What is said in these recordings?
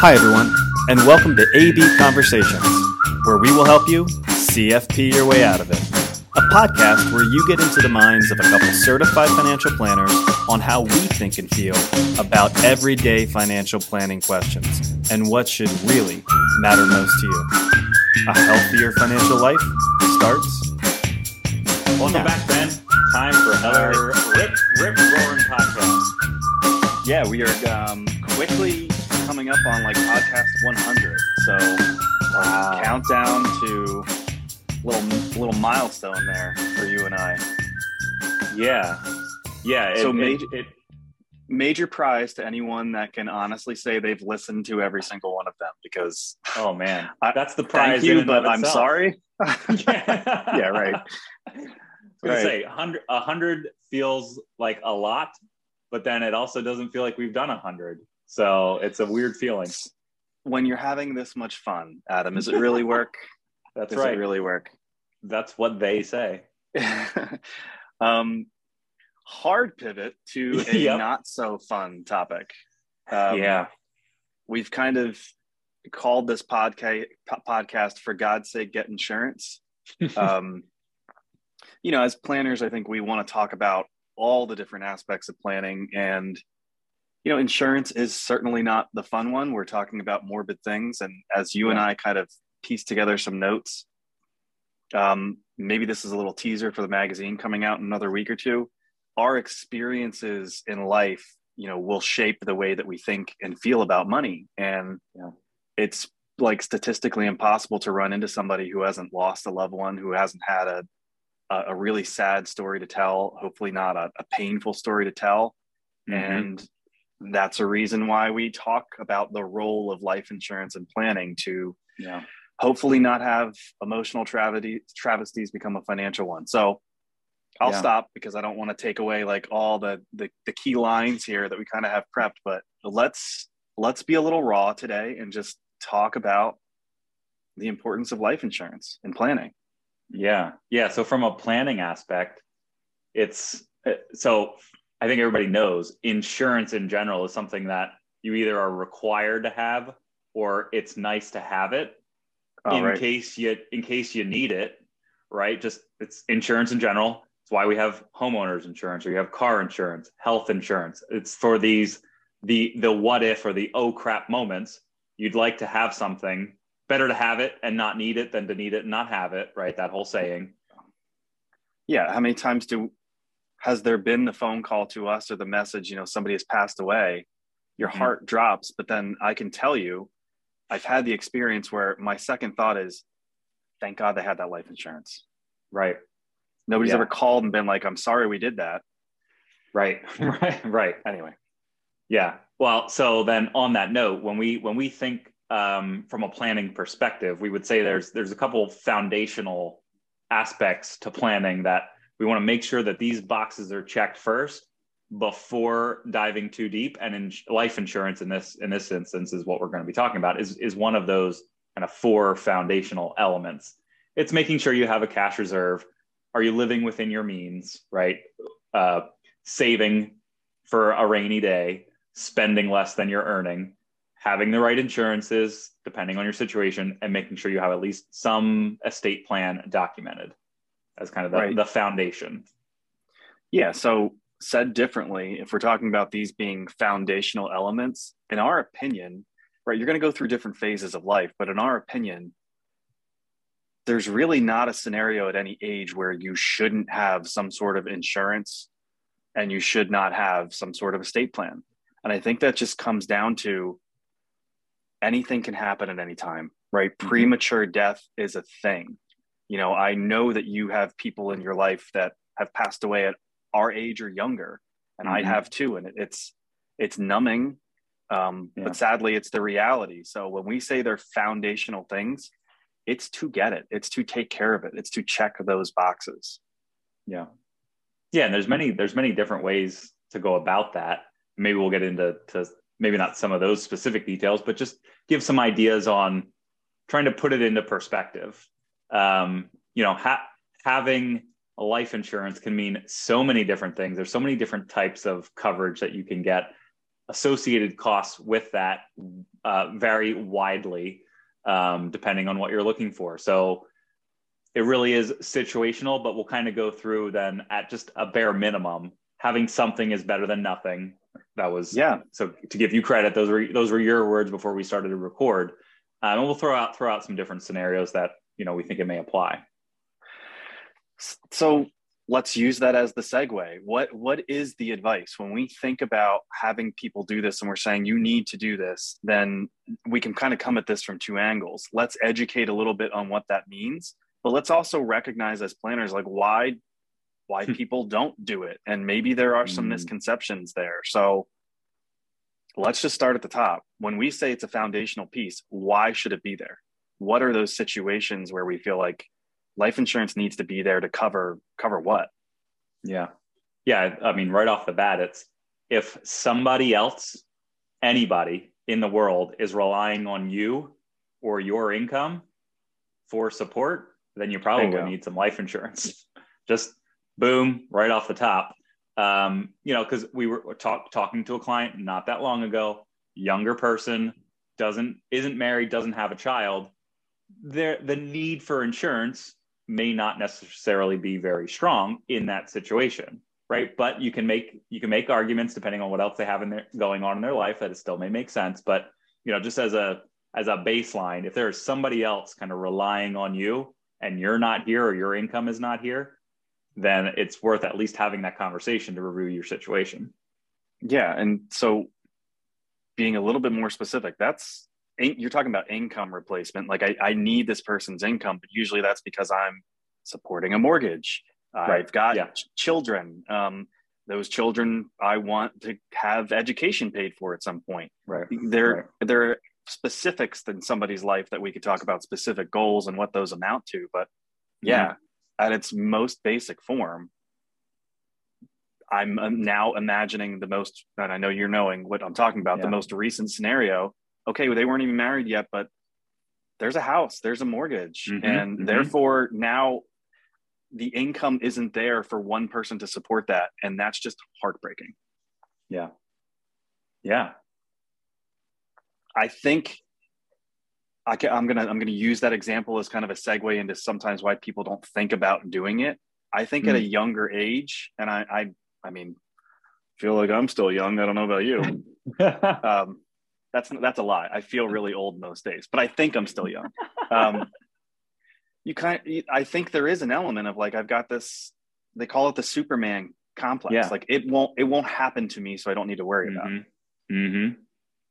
Hi, everyone, and welcome to AB Conversations, where we will help you CFP your way out of it. A podcast where you get into the minds of a couple certified financial planners on how we think and feel about everyday financial planning questions and what should really matter most to you. A healthier financial life starts. Welcome now. back, Ben. Time for another Rip Rip Roaring podcast. Yeah, we are um, quickly coming up on like podcast 100. So Wow. countdown to little little milestone there for you and I. Yeah, yeah. It, So major- it- Major prize to anyone that can honestly say they've listened to every single one of them because oh man, I- that's the prize. thank you, but I'm itself. sorry. yeah, Yeah, right. I was gonna Right. say hundred. A hundred feels like a lot, but then it also doesn't feel like we've done a hundred. So it's a weird feeling. When you're having this much fun, Adam, does it really work? That's does right. it really work? That's what they say. um, hard pivot to a Yep. not so fun topic. Um, yeah. we've kind of called this podcast podcast for God's sake, get insurance. um, you know, as planners, I think we want to talk about all the different aspects of planning, and you know, insurance is certainly not the fun one. We're talking about morbid things, and as you and I kind of piece together some notes, um, maybe this is a little teaser for the magazine coming out in another week or two. Our experiences in life, you know, will shape the way that we think and feel about money, and Yeah. it's like statistically impossible to run into somebody who hasn't lost a loved one, who hasn't had a a, really sad story to tell, hopefully not a, a painful story to tell. Mhm. And that's a reason why we talk about the role of life insurance and planning to yeah. hopefully not have emotional travesty, travesties become a financial one. So I'll Yeah. stop because I don't want to take away like all the, the the key lines here that we kind of have prepped, but let's let's be a little raw today and just talk about the importance of life insurance and planning. Yeah. Yeah. So from a planning aspect, it's uh, so I think everybody knows insurance in general is something that you either are required to have or it's nice to have it All in right. case you in case you need it, right? Just it's insurance in general. It's why we have homeowners insurance or you have car insurance, health insurance. It's for these the the what if or the oh crap moments. You'd like to have something. Better to have it and not need it than to need it and not have it, right? That whole saying. yeah how many times do has there been the phone call to us or the message you know somebody has passed away your Mhm. heart drops but then i can tell you i've had the experience where my second thought is thank god they had that life insurance Right. nobody's Yeah. ever called and been like i'm sorry we did that Right. right. Right. anyway Yeah. Well, so then on that note, when we when we think um, from a planning perspective, we would say there's there's a couple foundational aspects to planning that we want to make sure that these boxes are checked first before diving too deep. And in life insurance in this in this instance is what we're going to be talking about is is one of those kind of four foundational elements. It's making sure you have a cash reserve. Are you living within your means? Right. Uh, saving for a rainy day, spending less than you're earning, having the right insurances depending on your situation, and making sure you have at least some estate plan documented as kind of the, Right. the foundation. yeah so said differently if we're talking about these being foundational elements in our opinion right you're going to go through different phases of life but in our opinion there's really not a scenario at any age where you shouldn't have some sort of insurance and you should not have some sort of estate plan and i think that just comes down to anything can happen at any time right Mhm. premature death is a thing you know i know that you have people in your life that have passed away at our age or younger and i Mhm. have too and it, it's it's numbing um, Yeah. but sadly it's the reality so when we say they're foundational things it's to get it it's to take care of it it's to check those boxes Yeah. Yeah. And there's many, there's many different ways to go about that. Maybe we'll get into to maybe not some of those specific details, but just give some ideas on trying to put it into perspective. Um, you know, ha- having life insurance can mean so many different things. There's so many different types of coverage that you can get. Associated costs with that uh, vary widely um, depending on what you're looking for. So it really is situational, but we'll kind of go through then at just a bare minimum. Having something is better than nothing. That was yeah. So to give you credit, those were those were your words before we started to record. Um, and we'll throw out throw out some different scenarios that you know we think it may apply. So let's use that as the segue. What what is the advice when we think about having people do this and we're saying you need to do this? Then we can kind of come at this from two angles. Let's educate a little bit on what that means, but let's also recognize as planners like why why hmm. people don't do it and maybe there are some mm. misconceptions there. So let's just start at the top. When we say it's a foundational piece, why should it be there? What are those situations where we feel like life insurance needs to be there to cover cover what? Yeah. Yeah i mean right off the bat it's if somebody else anybody in the world is relying on you or your income for support then you probably you need some life insurance. Just boom right off the top. Um, you know because we were talk, talking to a client not that long ago younger person doesn't isn't married doesn't have a child there the need for insurance may not necessarily be very strong in that situation right? But you can make you can make arguments depending on what else they have in there going on in their life that it still may make sense. But you know just as a as a baseline if there's somebody else kind of relying on you and you're not here or your income is not here then it's worth at least having that conversation to review your situation. Yeah. And so being a little bit more specific that's you're talking about income replacement. Like I, I need this person's income, but usually that's because I'm supporting a mortgage. Right. I've got yeah. ch- children. Um, those children I want to have education paid for at some point. Right. There, right. there are specifics in somebody's life that we could talk about specific goals and what those amount to. But yeah, mm-hmm. at its most basic form, I'm now imagining the most, and I know you're knowing what I'm talking about, yeah. the most recent scenario okay, well, they weren't even married yet, but there's a house, there's a mortgage. Mm-hmm, and mm-hmm. therefore now the income isn't there for one person to support that. And that's just heartbreaking. Yeah. Yeah. I think I can, I'm gonna I'm gonna use that example as kind of a segue into sometimes why people don't think about doing it. I think mm. at a mm. younger age, and I I I mean, feel like I'm still young. I don't know about you. um, that's that's a lie. I feel really old most days, but I think I'm still young. Um, you kind of, I think there is an element of like I've got this. They call it the Superman complex. Yeah. Like it won't it won't happen to me, so I don't need to worry mm-hmm. about it. Mm-hmm.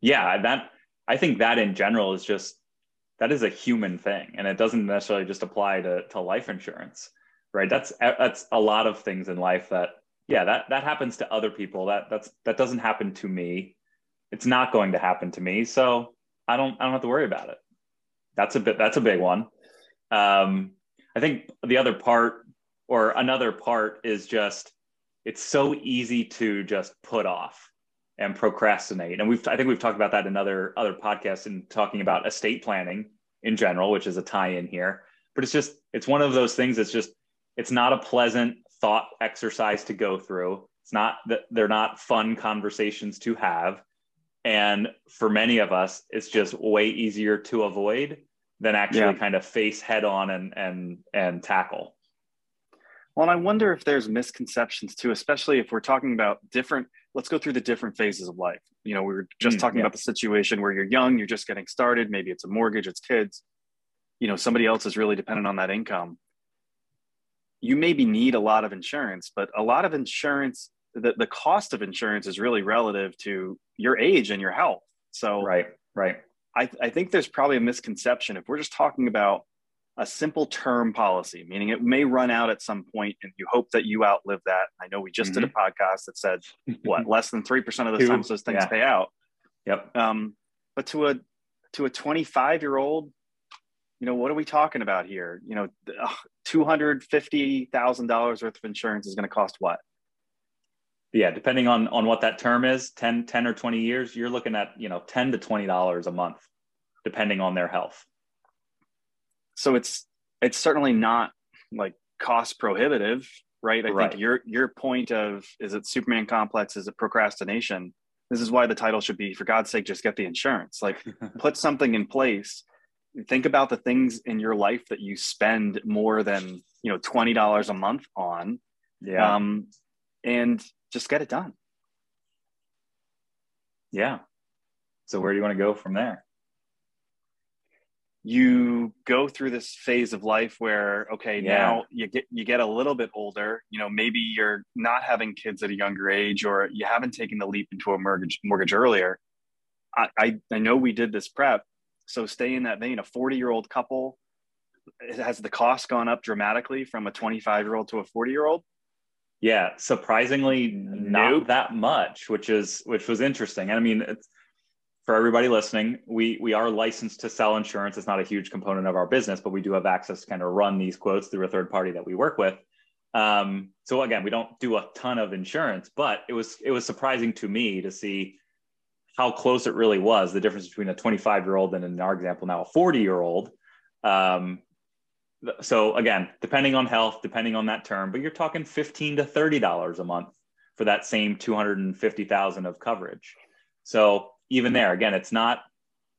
Yeah, that I think that in general is just that is a human thing, and it doesn't necessarily just apply to to life insurance, right? That's that's a lot of things in life that yeah that that happens to other people. That that's that doesn't happen to me it's not going to happen to me. So I don't I don't have to worry about it. That's a bit that's a big one. Um, I think the other part or another part is just it's so easy to just put off and procrastinate. And we've I think we've talked about that in other other podcasts and talking about estate planning in general, which is a tie-in here. But it's just it's one of those things that's just it's not a pleasant thought exercise to go through. It's not that they're not fun conversations to have. And for many of us, it's just way easier to avoid than actually yeah. kind of face head on and and and tackle. Well, and I wonder if there's misconceptions too, especially if we're talking about different. Let's go through the different phases of life. You know, we were just mm, talking yeah. about the situation where you're young, you're just getting started. Maybe it's a mortgage, it's kids. You know, somebody else is really dependent on that income. You maybe need a lot of insurance, but a lot of insurance the, the cost of insurance is really relative to your age and your health. So right, right. I, I think there's probably a misconception if we're just talking about a simple term policy, meaning it may run out at some point and you hope that you outlive that. I know we just mm-hmm. did a mm-hmm. podcast that said what less than 3% of the time those things yeah. pay out. Yep. Um, but to a, to a 25 year old, you know, what are we talking about here? You know, $250,000 worth of insurance is going to cost what? Yeah depending on on what that term is 10 10 or 20 years you're looking at you know 10 to 20 dollars a month depending on their health. So it's it's certainly not like cost prohibitive right? I right. think your your point of is it superman complex? Is it procrastination? This is why the title should be for god's sake just get the insurance. Like put something in place. Think about the things in your life that you spend more than you know $20 a month on. Yeah. um, and just get it done yeah. So where do you want to go from there? you go through this phase of life where okay Yeah. now you get you get a little bit older you know maybe you're not having kids at a younger age or you haven't taken the leap into a mortgage mortgage earlier i i, I know we did this prep so stay in that vein a 40 year old couple has the cost gone up dramatically from a 25 year old to a 40 year old Yeah, surprisingly not Nope. that much, which is which was interesting. And I mean, it's, for everybody listening, we we are licensed to sell insurance. It's not a huge component of our business, but we do have access to kind of run these quotes through a third party that we work with. Um, so again, we don't do a ton of insurance, but it was it was surprising to me to see how close it really was. The difference between a 25 year old and in our example now a 40 year old. Um, so again, depending on health, depending on that term, but you're talking 15 to 30 dollars a month for that same 250,000 of coverage. So even there, again, it's not,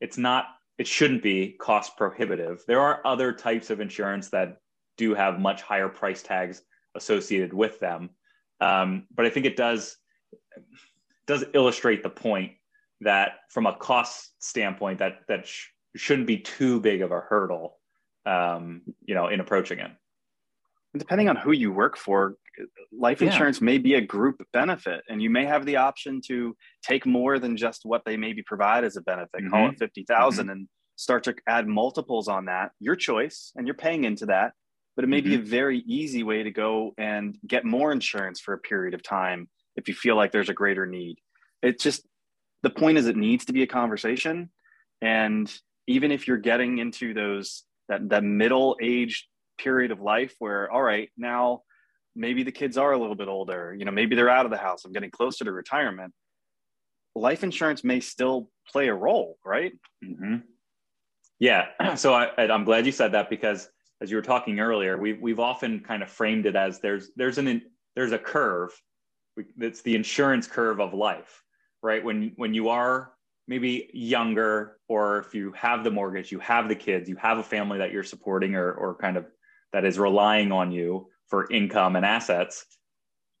it's not, it shouldn't be cost prohibitive. There are other types of insurance that do have much higher price tags associated with them, um, but I think it does does illustrate the point that from a cost standpoint, that that sh- shouldn't be too big of a hurdle, um, you know, in approaching it. Depending on who you work for, life Yeah. insurance may be a group benefit, and you may have the option to take more than just what they maybe provide as a benefit. Call Mm-hmm. it fifty and start to add multiples on that. Your choice, and you're paying into that. But it may be a Mm-hmm. very easy way to go and get more insurance for a period of time if you feel like there's a greater need. It's just the point is it needs to be a conversation, and even if you're getting into those that that middle age period of life where all right now maybe the kids are a little bit older you know maybe they're out of the house i'm getting closer to retirement life insurance may still play a role right hmm Yeah. So I, i'm glad you said that because as you were talking earlier, we've, we've often kind of framed it as there's, there's an, there's a curve. It's the insurance curve of life, right? When, when you are maybe younger, or if you have the mortgage, you have the kids, you have a family that you're supporting or, or kind of that is relying on you for income and assets.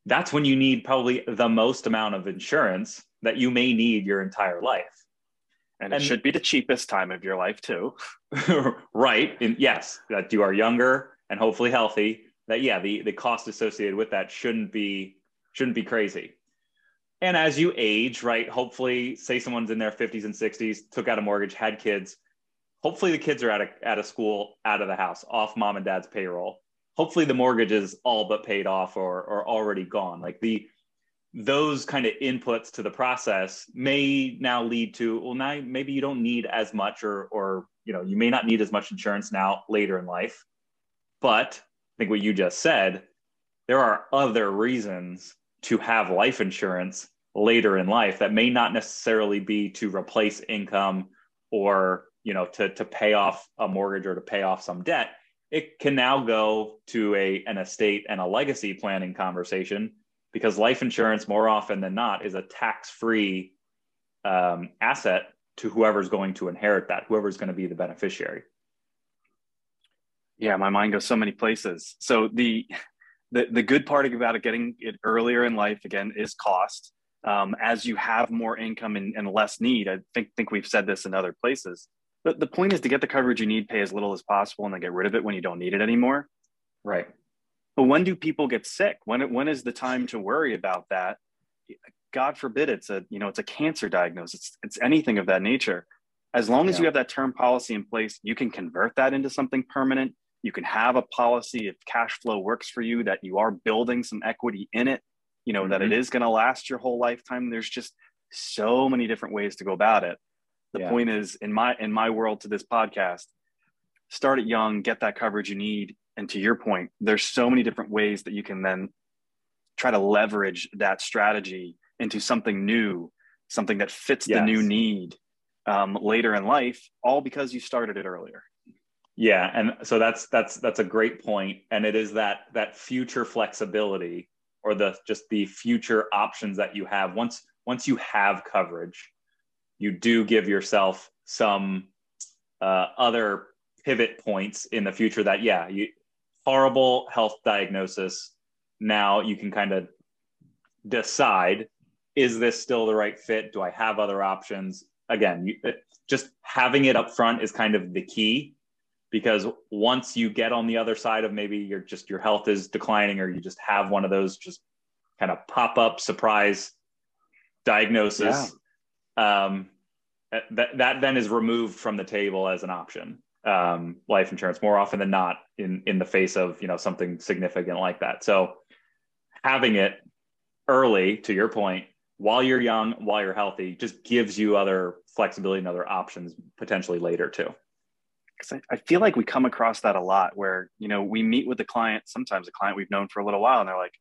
That's when you need probably the most amount of insurance that you may need your entire life. and, And- it should be the cheapest time of your life too right and yes that you are younger and hopefully healthy that yeah the the cost associated with that shouldn't be shouldn't be crazy and as you age right hopefully say someone's in their 50s and 60s took out a mortgage had kids hopefully the kids are out of, at a school out of the house off mom and dad's payroll. Hopefully the mortgage is all but paid off or or already gone. Like the those kind of inputs to the process may now lead to well now maybe you don't need as much or or you know you may not need as much insurance now later in life. But i think what you just said there are other reasons to have life insurance later in life. That may not necessarily be to replace income or you know to to pay off a mortgage or to pay off some debt. It can now go to a an estate and a legacy planning conversation because life insurance more often than not is a tax-free um, asset to whoever's going to inherit that whoever's going to be the beneficiary. Yeah my mind goes so many places. So the the, the good part about it getting it earlier in life again is cost. Um, as you have more income and, and less need i think think we've said this in other places but the point is to get the coverage you need pay as little as possible and then get rid of it when you don't need it anymore. Right. But when do people get sick? When when is the time to worry about that? God forbid it's a you know it's a cancer diagnosis. It's, it's anything of that nature. As long as Yeah. you have that term policy in place you can convert that into something permanent you can have a policy if cash flow works for you that you are building some equity in it you know that it Mhm. is going to last your whole lifetime. There's just so many different ways to go about it. The Yeah. point is in my in my world to this podcast start it young get that coverage you need. And to your point there's so many different ways that you can then try to leverage that strategy into something new something that fits the new need um, later in life all because you started it earlier yeah and so that's that's that's a great point and it is that that future flexibility or the just the future options that you have once once you have coverage, you do give yourself some uh, other pivot points in the future that yeah, you horrible health diagnosis. Now you can kind of decide is this still the right fit? Do I have other options? Again, you, just having it up front is kind of the key because once you get on the other side of maybe your just your health is declining or you just have one of those just kind of pop up surprise diagnosis yeah. um, that that then is removed from the table as an option. Um, life insurance more often than not in in the face of you know something significant like that. So having it early to your point while you're young while you're healthy just gives you other flexibility and other options potentially later too because I, I, feel like we come across that a lot where you know we meet with the client sometimes a client we've known for a little while and they're like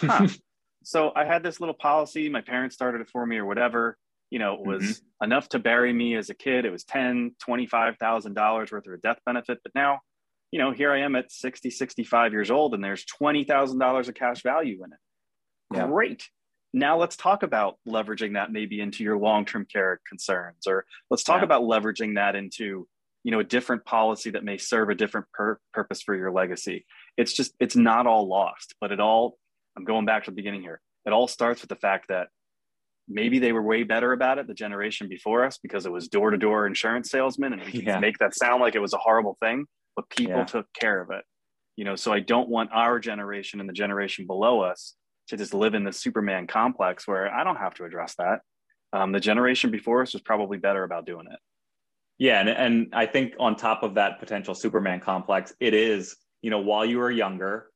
huh so i had this little policy my parents started it for me or whatever you know it was mm-hmm. enough to bury me as a kid it was 10 25000 dollars worth of a death benefit but now you know here i am at 60 65 years old and there's $20000 of cash value in it yeah. great now let's talk about leveraging that maybe into your long-term care concerns or let's talk yeah. about leveraging that into you know a different policy that may serve a different pur- purpose for your legacy. It's just it's not all lost but it all i'm going back to the beginning here. It all starts with the fact that maybe they were way better about it the generation before us because it was door-to-door insurance salesmen and we can yeah. make that sound like it was a horrible thing but people yeah. took care of it. You know so i don't want our generation and the generation below us to just live in the superman complex where i don't have to address that. Um, the generation before us was probably better about doing it yeah, and and I think on top of that potential Superman complex, it is you know while you are younger,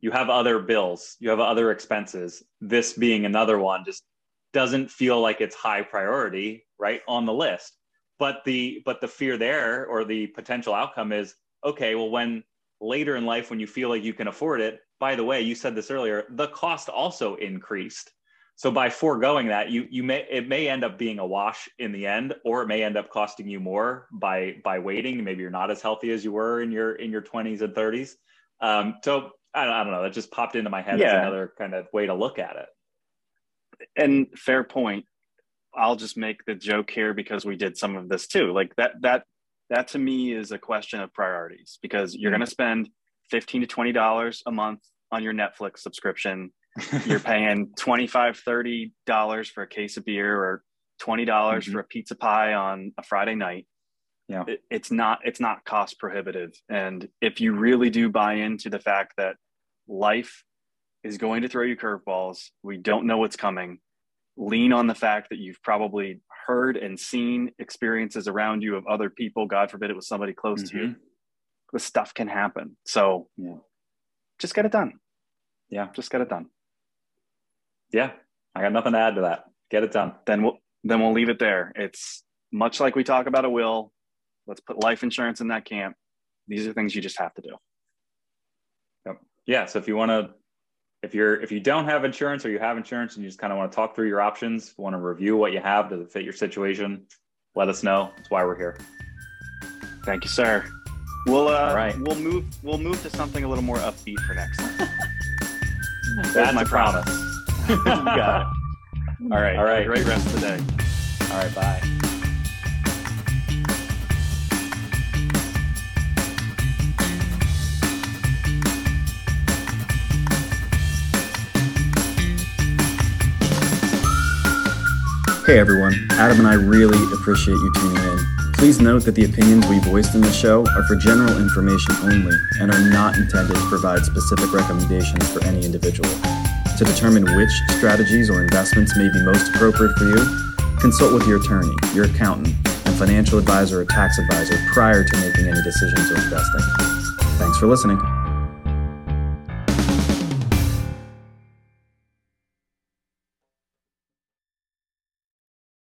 you have other bills, you have other expenses. This being another one just doesn't feel like it's high priority right on the list. But the but the fear there or the potential outcome is okay. Well, when later in life when you feel like you can afford it, by the way, you said this earlier, the cost also increased so by foregoing that, you you may it may end up being a wash in the end, or it may end up costing you more by by waiting. Maybe you're not as healthy as you were in your in your 20s and 30s. Um, so I don't, I don't know. That just popped into my head yeah. as another kind of way to look at it. And fair point. I'll just make the joke here because we did some of this too. Like that that that to me is a question of priorities because you're mm-hmm. going to spend 15 to 20 dollars a month on your Netflix subscription you're paying 25 30 dollars for a case of beer or 20 dollars mm-hmm. for a pizza pie on a friday night. Yeah. It, it's not it's not cost prohibitive. And if you really do buy into the fact that life is going to throw you curveballs we don't know what's coming lean on the fact that you've probably heard and seen experiences around you of other people. God forbid it was somebody close mm-hmm. to you. Mm-hmm. the stuff can happen. So yeah. just get it done. Yeah. Just get it done yeah, I got nothing to add to that. Get it done. Then we'll then we'll leave it there. It's much like we talk about a will. Let's put life insurance in that camp. These are things you just have to do. Yep. Yeah. So if you want to, if you're if you don't have insurance or you have insurance and you just kind of want to talk through your options, want to review what you have to fit your situation, let us know. That's why we're here. Thank you, sir. We'll uh, All right. we'll move we'll move to something a little more upbeat for next time. That's my promise. promise. Got it. All right. All right. Great rest of the day. All right. Bye. Hey everyone, Adam and I really appreciate you tuning in. Please note that the opinions we voiced in the show are for general information only and are not intended to provide specific recommendations for any individual. To determine which strategies or investments may be most appropriate for you, consult with your attorney, your accountant, and financial advisor or tax advisor prior to making any decisions or investing. Thanks for listening.